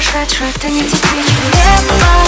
сумасшедшая, ты не типичная Не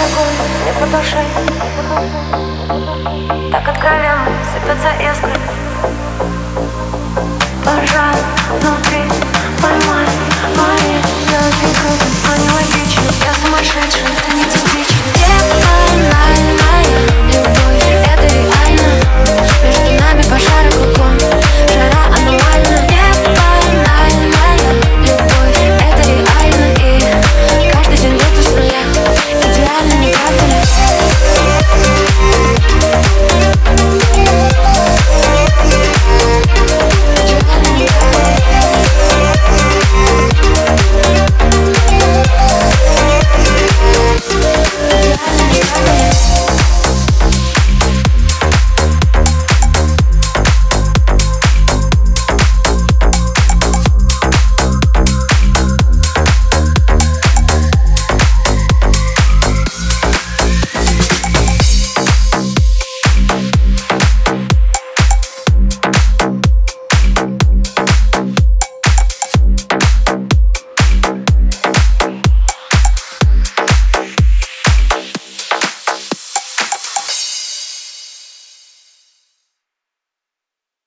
огонь не потушить Так откровенно сыпятся искры. Пожар внутри поймать